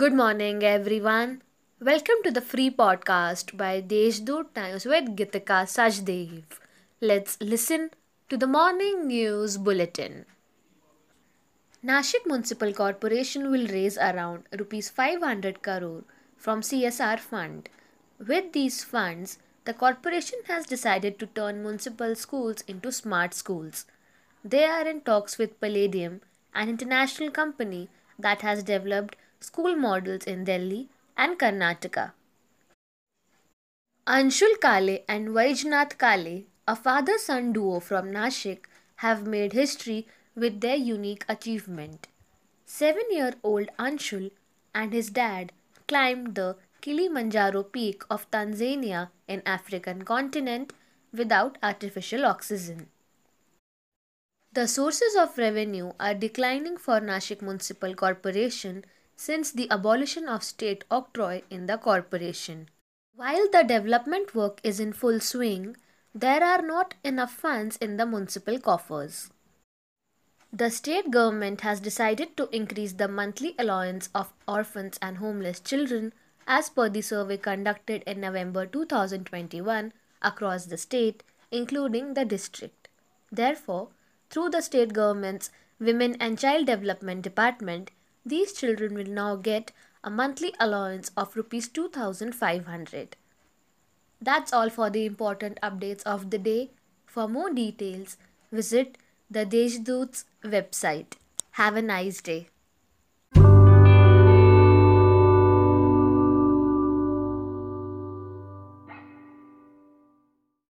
Good morning, everyone. Welcome to the free podcast by Deshdoot Times with Gitika Sajdev. Let's listen to the morning news bulletin. Nashik Municipal Corporation will raise around rupees 500 crore from CSR fund. With these funds, the corporation has decided to turn municipal schools into smart schools. They are in talks with Palladium, an international company that has developed school models in Delhi and Karnataka. Anshul Kale and Vaijnath Kale, a father son duo from Nashik, have made history with their unique achievement. Seven year old Anshul and his dad climbed the Kilimanjaro peak of Tanzania in African continent without artificial oxygen. The sources of revenue are declining for Nashik Municipal Corporation since the abolition of state octroi in the corporation. While the development work is in full swing, there are not enough funds in the municipal coffers. The state government has decided to increase the monthly allowance of orphans and homeless children as per the survey conducted in November 2021 across the state, including the district. Therefore, through the state government's Women and Child Development Department, these children will now get a monthly allowance of rupees 2500. That's all for the important updates of the day. For more details, visit the Deshdoot's website. Have a nice day.